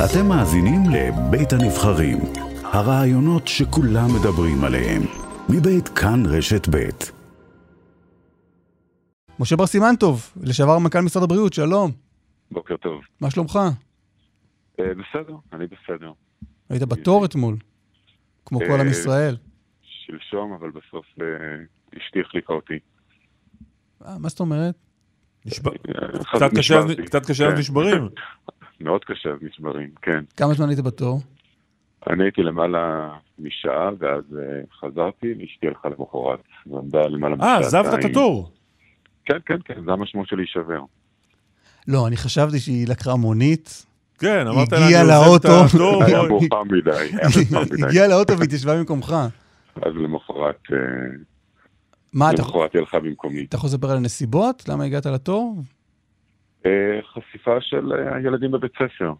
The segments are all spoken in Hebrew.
אתם מאזינים לבית הנבחרים, הרעיונות שכולם מדברים עליהם, מבית כאן רשת בית. משה בר סימן טוב, לשעבר מנכ"ל משרד הבריאות, שלום. בוקר טוב. מה שלומך? אה, בסדר, אני בסדר. היית בתור אתמול, כמו כל עם אה, ישראל. שלשום, אבל בסוף אה, אשתי החליפה אותי. אה, מה זאת אומרת? נשבר- אה, קצת קשה. קצת קשה. נשברים. מאוד קשה אז נשברים, כן. כמה זמן היית בתור? אני הייתי למעלה משעה, ואז אה, חזרתי, ואשתי הלכה למחרת. ועמדה למעלה אה, משעתיים. עזבת את התור. כן, כן, כן, זה המשמעות של להישבר. לא, אני חשבתי שהיא לקחה מונית, כן, אמרת לה, אני עוזב את לאוטו. התור. היה בואי. מאוחר מדי, היה מאוחר מדי. הגיעה לאוטו והתיישבה במקומך. אז למחרת, אה, מה, אתה- למחרת היא הלכה במקומי. אתה יכול לספר על הנסיבות? למה הגעת לתור? אה, חשיפה של אה, הילדים בבית ספר.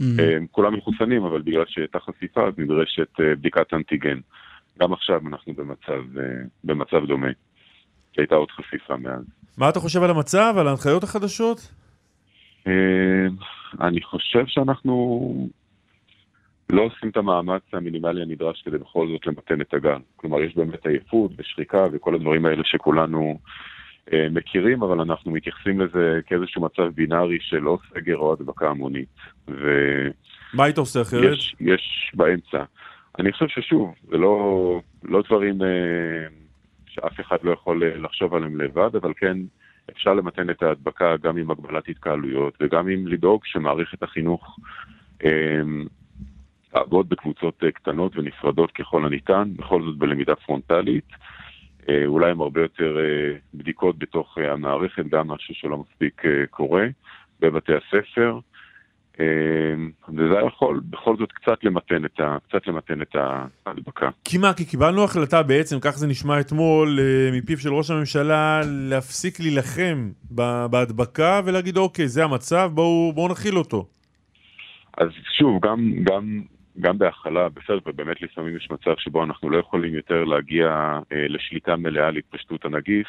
Mm. אה, כולם מחוסנים, אבל בגלל שהייתה חשיפה, אז נדרשת בדיקת אנטיגן. גם עכשיו אנחנו במצב, במצב דומה. כי הייתה עוד חשיפה מאז. מה אתה חושב על המצב, על ההנחיות החדשות? אני חושב שאנחנו לא עושים את המאמץ המינימלי הנדרש כדי בכל זאת למתן את הגל. כלומר, יש באמת עייפות ושחיקה וכל הדברים האלה שכולנו אה, מכירים, אבל אנחנו מתייחסים לזה כאיזשהו מצב בינארי של או סגר או הדבקה המונית. ו... מה היית עושה אחרת? יש, יש באמצע. אני חושב ששוב, זה לא, לא דברים אה, שאף אחד לא יכול אה, לחשוב עליהם לבד, אבל כן אפשר למתן את ההדבקה גם עם הגבלת התקהלויות וגם עם לדאוג שמערכת החינוך אה, תעבוד בקבוצות אה, קטנות ונפרדות ככל הניתן, בכל זאת בלמידה פרונטלית. אה, אולי עם הרבה יותר אה, בדיקות בתוך אה, המערכת, גם משהו שלא מספיק קורה בבתי הספר. וזה יכול בכל זאת קצת למתן את, ה, קצת למתן את ההדבקה. כי מה, כי קיבלנו החלטה בעצם, כך זה נשמע אתמול, מפיו של ראש הממשלה, להפסיק להילחם בהדבקה ולהגיד, אוקיי, זה המצב, בואו בואו נכיל אותו. אז שוב, גם, גם, גם בהכלה, בסדר, ובאמת לפעמים יש מצב שבו אנחנו לא יכולים יותר להגיע אה, לשליטה מלאה על התפשטות הנגיף,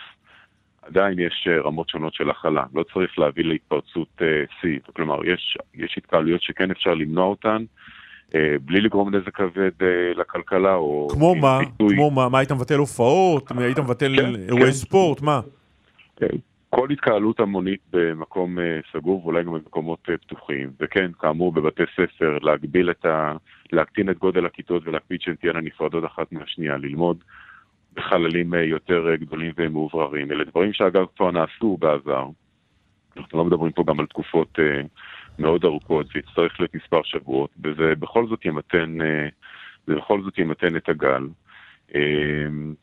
עדיין יש אה, רמות שונות של הכלה. לא צריך להביא להתפרצות אה, שיא. כלומר, יש, יש התקהלויות שכן אפשר למנוע אותן, אה, בלי לגרום נזק כבד אה, לכלכלה, או... כמו מה? פיתוי. כמו מה? מה, היית מבטל הופעות? היית מבטל כן, אירועי כן. ספורט? מה? כל התקהלות המונית במקום אה, סגור ואולי גם במקומות אה, פתוחים, וכן, כאמור בבתי ספר, להגביל את ה... להקטין את גודל הכיתות ולהקפיד שהן תהיינה נפרדות אחת מהשנייה, ללמוד בחללים אה, יותר גדולים ומאובררים. אלה דברים שאגב כבר נעשו בעבר. אנחנו לא מדברים פה גם על תקופות מאוד ארוכות, זה יצטרך להיות מספר שבועות, וזה בכל זאת ימתן, זה בכל זאת ימתן את הגל. אה,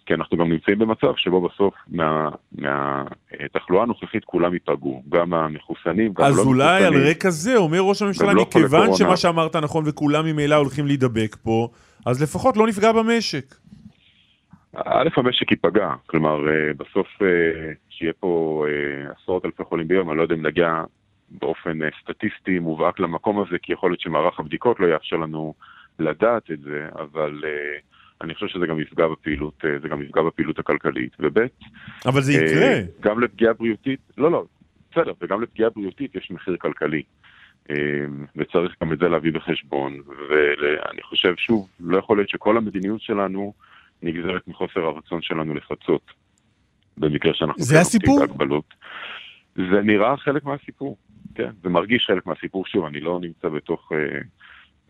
כי אנחנו גם נמצאים במצב שבו בסוף מהתחלואה מה, הנוכחית כולם ייפגעו, גם המחוסנים, גם אז הלא אולי על מחוסנים. רקע זה אומר ראש הממשלה, לא מכיוון קורונה. שמה שאמרת נכון וכולם ממילא הולכים להידבק פה, אז לפחות לא נפגע במשק. א', המשק ייפגע, כלומר, אה, בסוף אה, שיהיה פה אה, עשרות אלפי חולים ביום, אני לא יודע אם נגיע באופן סטטיסטי מובהק למקום הזה, כי יכול להיות שמערך הבדיקות לא יאפשר לנו לדעת את זה, אבל אני חושב שזה גם יפגע בפעילות, אה, זה גם יפגע בפעילות הכלכלית. וב', אבל זה אה, יקרה. גם לפגיעה בריאותית, לא, לא, בסדר, וגם לפגיעה בריאותית יש מחיר כלכלי. אה, וצריך גם את זה להביא בחשבון, ואני חושב, שוב, לא יכול להיות שכל המדיניות שלנו נגזרת מחוסר הרצון שלנו לפצות, במקרה שאנחנו... זה הסיפור? בהגבלות. זה נראה חלק מהסיפור, כן, זה מרגיש חלק מהסיפור, שוב, אני לא נמצא בתוך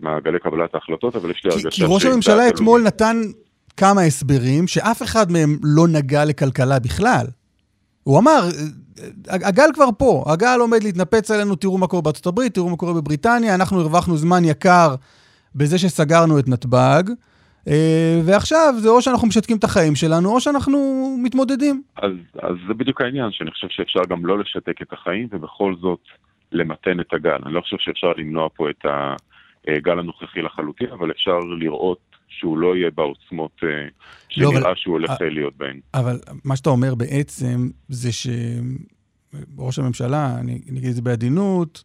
מעגלי קבלת ההחלטות, אבל יש לי הרגשה... כי ראש הממשלה אתמול נתן כמה הסברים שאף אחד מהם לא נגע לכלכלה בכלל. הוא אמר, הגל כבר פה, הגל עומד להתנפץ עלינו, תראו מה קורה בארצות הברית, תראו מה קורה בבריטניה, אנחנו הרווחנו זמן יקר בזה שסגרנו את נתב"ג, אה, ועכשיו זה או שאנחנו משתקים את החיים שלנו, או שאנחנו מתמודדים. אז, אז זה בדיוק העניין, שאני חושב שאפשר גם לא לשתק את החיים ובכל זאת למתן את הגל. אני לא חושב שאפשר למנוע פה את הגל הנוכחי לחלוטין, אבל אפשר לראות שהוא לא יהיה בעוצמות אה, לא, שנראה אבל- שהוא הולך אה, להיות בהן. אבל מה שאתה אומר בעצם זה שראש הממשלה, אני אני אגיד את זה בעדינות,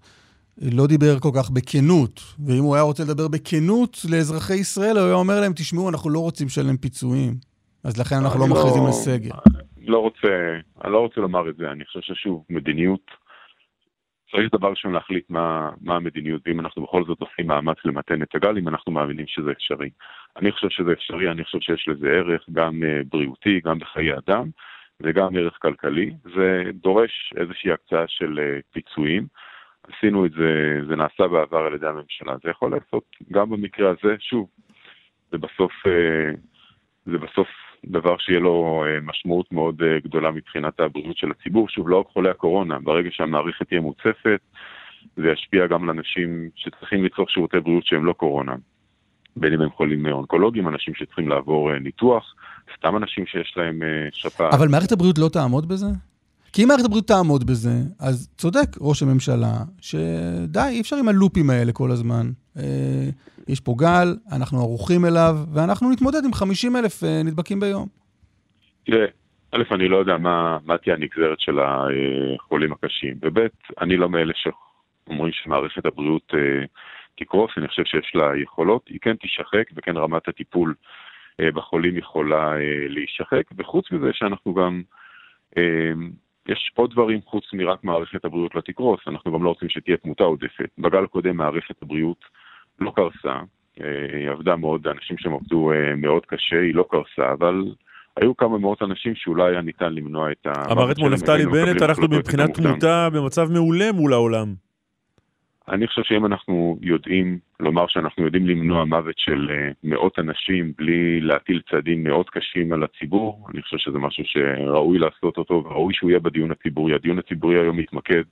לא דיבר כל כך בכנות. ואם הוא היה רוצה לדבר בכנות לאזרחי ישראל, הוא היה אומר להם, תשמעו, אנחנו לא רוצים לשלם פיצויים. אז לכן אנחנו לא אני מכריזים על סגר. לא רוצה, אני לא רוצה לומר את זה, אני חושב ששוב, מדיניות צריך דבר ראשון להחליט מה, מה המדיניות, ואם אנחנו בכל זאת עושים מאמץ למתן את הגל, אם אנחנו מאמינים שזה אפשרי. אני חושב שזה אפשרי, אני חושב שיש לזה ערך גם uh, בריאותי, גם בחיי אדם, וגם ערך כלכלי. זה דורש איזושהי הקצאה של uh, פיצויים. עשינו את זה, זה נעשה בעבר על ידי הממשלה. זה יכול לעשות גם במקרה הזה, שוב, זה בסוף, uh, זה בסוף דבר שיהיה לו אה, משמעות מאוד אה, גדולה מבחינת הבריאות של הציבור. שוב, לא רק חולי הקורונה, ברגע שהמערכת תהיה מוצפת, זה ישפיע גם על אנשים שצריכים לצרוך שירותי בריאות שהם לא קורונה. בין אם הם חולים אונקולוגיים, אנשים שצריכים לעבור אה, ניתוח, סתם אנשים שיש להם שפעת. אבל מערכת הבריאות לא תעמוד בזה? כי אם מערכת הבריאות תעמוד בזה, אז צודק ראש הממשלה, שדי, אי אפשר עם הלופים האלה כל הזמן. אה, יש פה גל, אנחנו ערוכים אליו, ואנחנו נתמודד עם 50 אלף אה, נדבקים ביום. תראה, א', אני לא יודע מה, מה תהיה הנגזרת של החולים הקשים, וב', אני לא מאלה שאומרים שמערכת הבריאות אה, תקרוס, אני חושב שיש לה יכולות, היא כן תשחק, וכן רמת הטיפול בחולים יכולה להישחק, וחוץ מזה שאנחנו גם... יש עוד דברים חוץ מרק מערכת הבריאות לא תקרוס, אנחנו גם לא רוצים שתהיה תמותה עודפת. בגל הקודם מערכת הבריאות לא קרסה, אה, היא עבדה מאוד, אנשים שם עבדו אה, מאוד קשה, היא לא קרסה, אבל היו כמה מאות אנשים שאולי היה ניתן למנוע את ה... אמר אתמול נפתלי בנט, אנחנו מבחינת תמותה במצב מעולה מול העולם. אני חושב שאם אנחנו יודעים לומר שאנחנו יודעים למנוע מוות של אה, מאות אנשים בלי להטיל צעדים מאוד קשים על הציבור, אני חושב שזה משהו שראוי לעשות אותו וראוי שהוא יהיה בדיון הציבורי. הדיון הציבורי היום מתמקד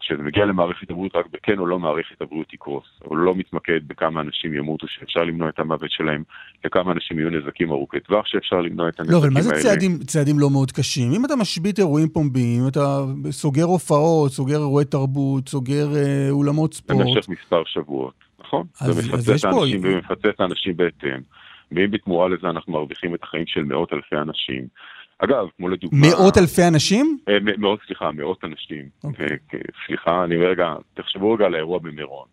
כשזה מגיע למערכת הבריאות רק בכן או לא מערכת הבריאות תקרוס. הוא לא מתמקד בכמה אנשים ימותו שאפשר למנוע את המוות שלהם, לכמה אנשים יהיו נזקים ארוכי טווח שאפשר למנוע את הנזקים האלה. לא, אבל מה זה צעדים, צעדים לא מאוד קשים? אם אתה משבית אירועים פומביים, אתה סוגר הופעות, סוגר אירועי תרבות, סוגר אה, אולמות ספורט. במשך מספר שבועות, נכון? אז, ומפצה את האנשים פה... ומפצה את האנשים בהתאם. ואם בתמורה לזה אנחנו מרוויחים את החיים של מאות אלפי אנשים, אגב, כמו לדוגמה... מאות אלפי אנשים? אה, מאות, סליחה, מאות אנשים. Okay. אוקיי. אה, סליחה, אני אומר רגע, תחשבו רגע על האירוע במירון,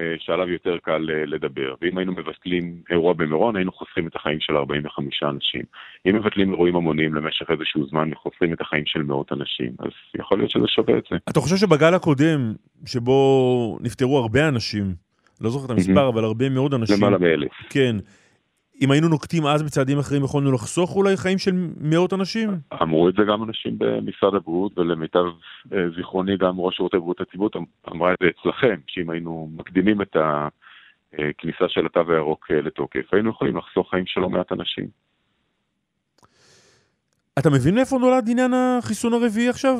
אה, שעליו יותר קל לדבר. ואם היינו מבטלים אירוע במירון, היינו חוסכים את החיים של 45 אנשים. אם מבטלים אירועים המוניים למשך איזשהו זמן, וחוסכים את החיים של מאות אנשים, אז יכול להיות שזה שווה את זה. אתה חושב שבגל הקודם, שבו נפטרו הרבה אנשים, לא זוכר את המספר, אבל הרבה מאוד אנשים... למעלה מאלף. כן. אם היינו נוקטים אז בצעדים אחרים, יכולנו לחסוך אולי חיים של מאות אנשים? אמרו את זה גם אנשים במשרד הבריאות, ולמיטב אה, זיכרוני גם ראש שירותי בריאות הציבור אמרה את זה אצלכם, שאם היינו מקדימים את הכניסה של התו הירוק אה, לתוקף, היינו יכולים לחסוך חיים של לא מעט אנשים. אתה מבין מאיפה נולד עניין החיסון הרביעי עכשיו?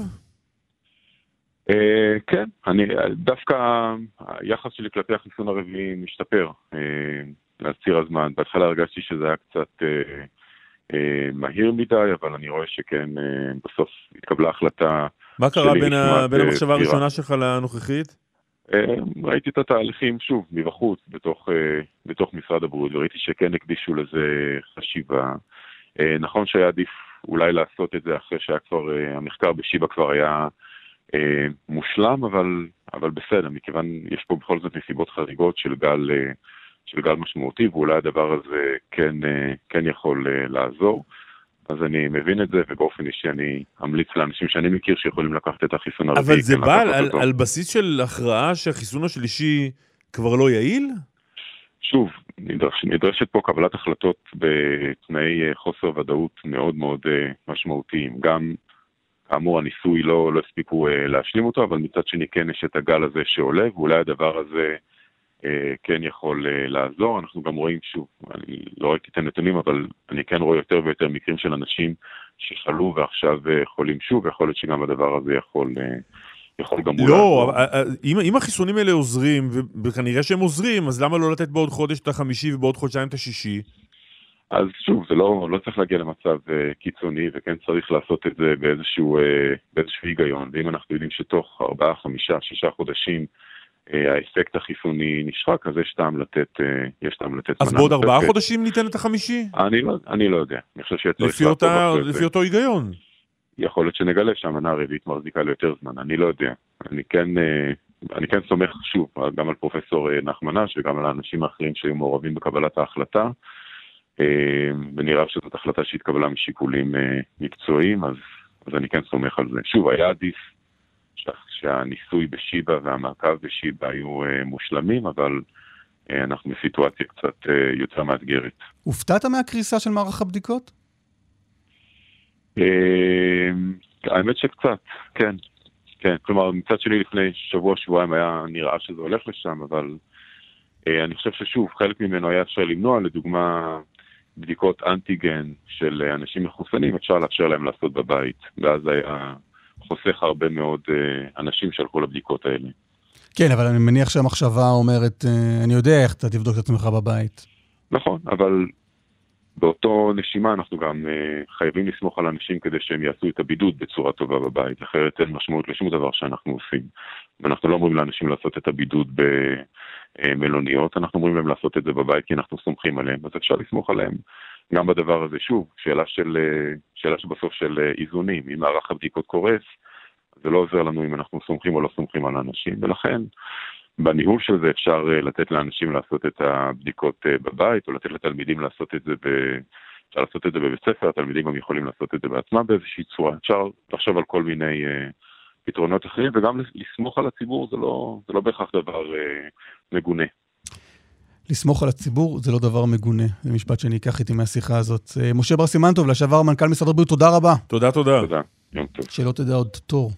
אה, כן, אני דווקא היחס שלי כלפי החיסון הרביעי משתפר. על ציר הזמן. בהתחלה הרגשתי שזה היה קצת אה, אה, מהיר מדי, אבל אני רואה שכן, אה, בסוף התקבלה החלטה... מה קרה בין, ה... בין המחשבה אה, הראשונה שלך לנוכחית? אה, ראיתי את התהליכים, שוב, מבחוץ, בתוך, אה, בתוך משרד הבריאות, וראיתי שכן הקדישו לזה חשיבה. אה, נכון שהיה עדיף אולי לעשות את זה אחרי שהיה כבר, אה, המחקר בשיבא כבר היה אה, מושלם, אבל, אבל בסדר, מכיוון יש פה בכל זאת נסיבות חריגות של גל... אה, של גל משמעותי, ואולי הדבר הזה כן, אה, כן יכול אה, לעזור. אז אני מבין את זה, ובאופן אישי אני אמליץ לאנשים שאני מכיר שיכולים לקחת את החיסון הרביעי. אבל זה כן בא על, על בסיס של הכרעה שהחיסון השלישי כבר לא יעיל? שוב, נדרש, נדרשת פה קבלת החלטות בתנאי אה, חוסר ודאות מאוד מאוד משמעותיים. גם, כאמור, הניסוי לא, לא הספיקו להשלים אותו, אבל מצד שני כן יש את הגל הזה שעולה, ואולי הדבר הזה... אה, כן יכול אה, לעזור. אנחנו גם רואים, שוב, אני לא ראיתי את הנתונים, אבל אני כן רואה יותר ויותר מקרים של אנשים שחלו ועכשיו אה, חולים שוב, ויכול להיות שגם הדבר הזה יכול... יכול גם לא, אם, אם החיסונים האלה עוזרים, וכנראה שהם עוזרים, אז למה לא לתת בעוד חודש את החמישי ובעוד חודשיים את השישי? אז שוב, זה לא, לא צריך להגיע למצב uh, קיצוני, וכן צריך לעשות את זה באיזשהו, uh, באיזשהו היגיון. ואם אנחנו יודעים שתוך ארבעה, חמישה, שישה חודשים האפקט החיסוני נשחק, אז יש טעם לתת, אה, יש טעם לתת אז בעוד ארבעה חודשים ניתן את החמישי? אני לא, אני לא יודע, אני חושב שצריך... לפי, אותה, לפי אותו היגיון. יכול להיות שנגלה שהמנה הרביעית מחזיקה ליותר זמן, אני לא יודע. אני כן, אה, אני כן סומך שוב גם על פרופסור נחמן אש וגם על האנשים האחרים שהיו מעורבים בקבלת ההחלטה, ונראה שזאת החלטה שהתקבלה משיקולים מקצועיים, אז, אז אני כן סומך על זה. שוב, היה עדיף שהניסוי בשיבא והמעקב בשיבא היו מושלמים, אבל אנחנו בסיטואציה קצת יותר מאתגרת. הופתעת מהקריסה של מערך הבדיקות? האמת שקצת, כן. כן, כלומר, מצד שני לפני שבוע-שבועיים היה נראה שזה הולך לשם, אבל אה, אני חושב ששוב, חלק ממנו היה אפשר למנוע, לדוגמה, בדיקות אנטיגן של אנשים מחוסנים, אפשר לאפשר להם לעשות בבית, ואז היה חוסך הרבה מאוד אה, אנשים שהלכו לבדיקות האלה. כן, אבל אני מניח שהמחשבה אומרת, אה, אני יודע איך אתה תבדוק את עצמך בבית. נכון, אבל באותו נשימה אנחנו גם uh, חייבים לסמוך על אנשים כדי שהם יעשו את הבידוד בצורה טובה בבית, אחרת אין משמעות לשום דבר שאנחנו עושים. ואנחנו לא אומרים לאנשים לעשות את הבידוד במלוניות, אנחנו אומרים להם לעשות את זה בבית כי אנחנו סומכים עליהם, אז אפשר לסמוך עליהם גם בדבר הזה. שוב, שאלה, של, אה, שאלה שבסוף של אה, איזונים, אם מערך הבדיקות קורס, זה לא עוזר לנו אם אנחנו סומכים או לא סומכים על האנשים, ולכן בניהול של זה אפשר אה, לתת לאנשים לעשות את הבדיקות אה, בבית, או לתת לתלמידים לעשות את זה ב... אפשר לעשות את זה בבית ספר, התלמידים גם יכולים לעשות את זה בעצמם באיזושהי צורה. אפשר לחשוב על כל מיני uh, פתרונות אחרים, וגם לסמוך על הציבור זה לא, זה לא בהכרח דבר uh, מגונה. לסמוך על הציבור זה לא דבר מגונה. זה משפט שאני אקח איתי מהשיחה הזאת. משה בר סימן טוב, לשעבר מנכ"ל משרד הבריאות, תודה רבה. תודה, תודה. תודה, יום טוב. שלא תדע עוד תור.